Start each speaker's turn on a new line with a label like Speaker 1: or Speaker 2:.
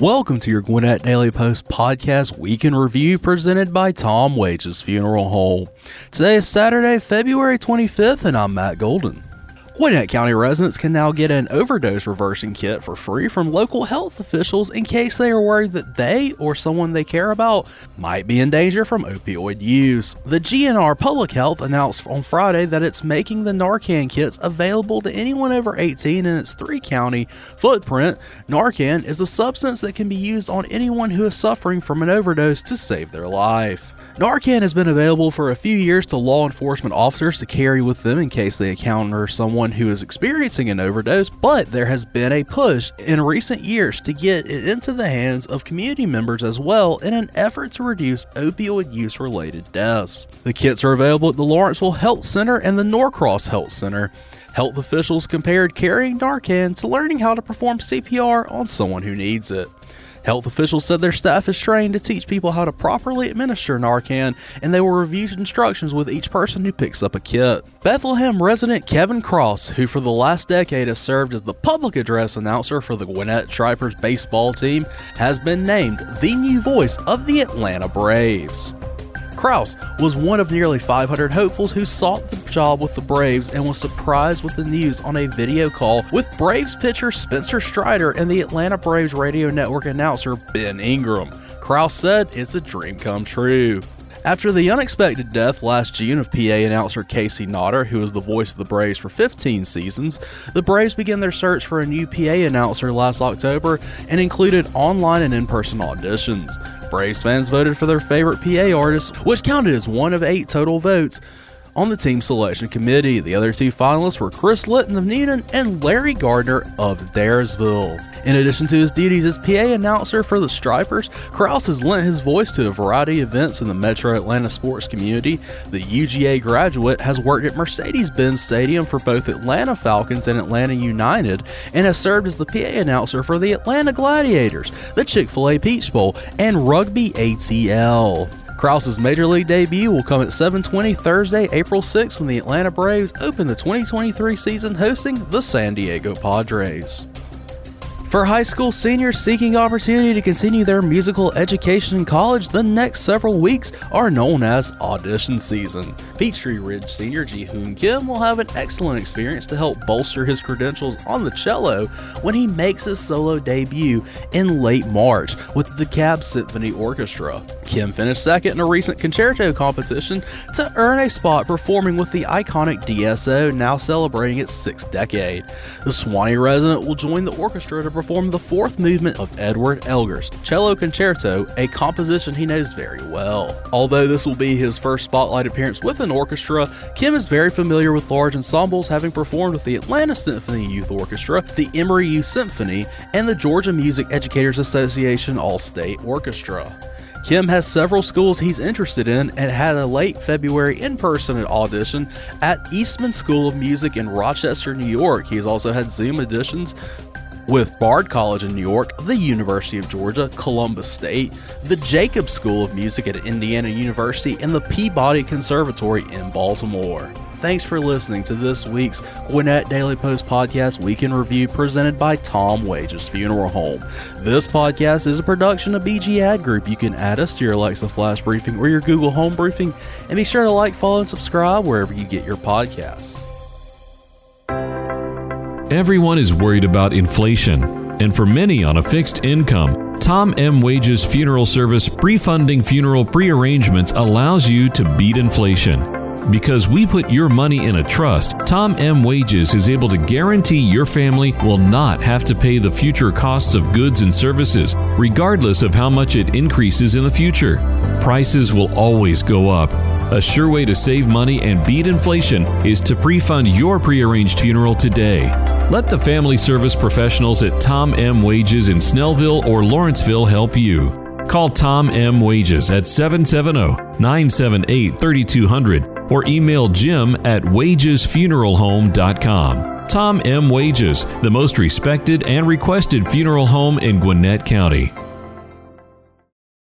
Speaker 1: Welcome to your Gwinnett Daily Post podcast week in review presented by Tom Wages Funeral Home. Today is Saturday, February 25th, and I'm Matt Golden. Gwinnett County residents can now get an overdose reversing kit for free from local health officials in case they are worried that they or someone they care about might be in danger from opioid use. The GNR Public Health announced on Friday that it's making the Narcan kits available to anyone over 18 in its three county footprint. Narcan is a substance that can be used on anyone who is suffering from an overdose to save their life. Narcan has been available for a few years to law enforcement officers to carry with them in case they encounter someone who is experiencing an overdose, but there has been a push in recent years to get it into the hands of community members as well in an effort to reduce opioid use related deaths. The kits are available at the Lawrenceville Health Center and the Norcross Health Center. Health officials compared carrying Narcan to learning how to perform CPR on someone who needs it. Health officials said their staff is trained to teach people how to properly administer Narcan, and they will review instructions with each person who picks up a kit. Bethlehem resident Kevin Kraus, who for the last decade has served as the public address announcer for the Gwinnett Stripers baseball team, has been named the new voice of the Atlanta Braves. Kraus was one of nearly 500 hopefuls who sought the job with the Braves and was surprised with the news on a video call with Braves pitcher Spencer Strider and the Atlanta Braves radio network announcer Ben Ingram. Kraus said it's a dream come true. After the unexpected death last June of PA announcer Casey Motter, who was the voice of the Braves for 15 seasons, the Braves began their search for a new PA announcer last October and included online and in person auditions. Braves fans voted for their favorite PA artist, which counted as one of eight total votes on the team selection committee. The other two finalists were Chris Litton of Neenah and Larry Gardner of Daresville. In addition to his duties as PA announcer for the Stripers, Kraus has lent his voice to a variety of events in the metro Atlanta sports community. The UGA graduate has worked at Mercedes Benz Stadium for both Atlanta Falcons and Atlanta United and has served as the PA announcer for the Atlanta Gladiators, the Chick fil A Peach Bowl, and Rugby ATL. Kraus's major league debut will come at 7:20 Thursday, April 6th when the Atlanta Braves open the 2023 season hosting the San Diego Padres. For high school seniors seeking opportunity to continue their musical education in college, the next several weeks are known as audition season. Peachtree Ridge senior Ji Hoon Kim will have an excellent experience to help bolster his credentials on the cello when he makes his solo debut in late March with the DeKalb Symphony Orchestra. Kim finished second in a recent concerto competition to earn a spot performing with the iconic DSO, now celebrating its sixth decade. The Suwanee resident will join the orchestra to perform the fourth movement of Edward Elgar's Cello Concerto, a composition he knows very well. Although this will be his first spotlight appearance with an orchestra, Kim is very familiar with large ensembles, having performed with the Atlanta Symphony Youth Orchestra, the Emory Youth Symphony, and the Georgia Music Educators Association All State Orchestra. Kim has several schools he's interested in and had a late February in person audition at Eastman School of Music in Rochester, New York. He has also had Zoom auditions with Bard College in New York, the University of Georgia, Columbus State, the Jacobs School of Music at Indiana University, and the Peabody Conservatory in Baltimore. Thanks for listening to this week's Gwinnett Daily Post Podcast Week in Review presented by Tom Wages Funeral Home. This podcast is a production of BG Ad Group. You can add us to your Alexa Flash Briefing or your Google Home Briefing, and be sure to like, follow, and subscribe wherever you get your podcasts.
Speaker 2: Everyone is worried about inflation, and for many on a fixed income, Tom M. Wages Funeral Service pre-funding funeral pre-arrangements allows you to beat inflation. Because we put your money in a trust, Tom M. Wages is able to guarantee your family will not have to pay the future costs of goods and services, regardless of how much it increases in the future. Prices will always go up. A sure way to save money and beat inflation is to pre fund your prearranged funeral today. Let the family service professionals at Tom M. Wages in Snellville or Lawrenceville help you. Call Tom M. Wages at 770 978 3200 or email jim at wagesfuneralhome.com. Tom M. Wages, the most respected and requested funeral home in Gwinnett County.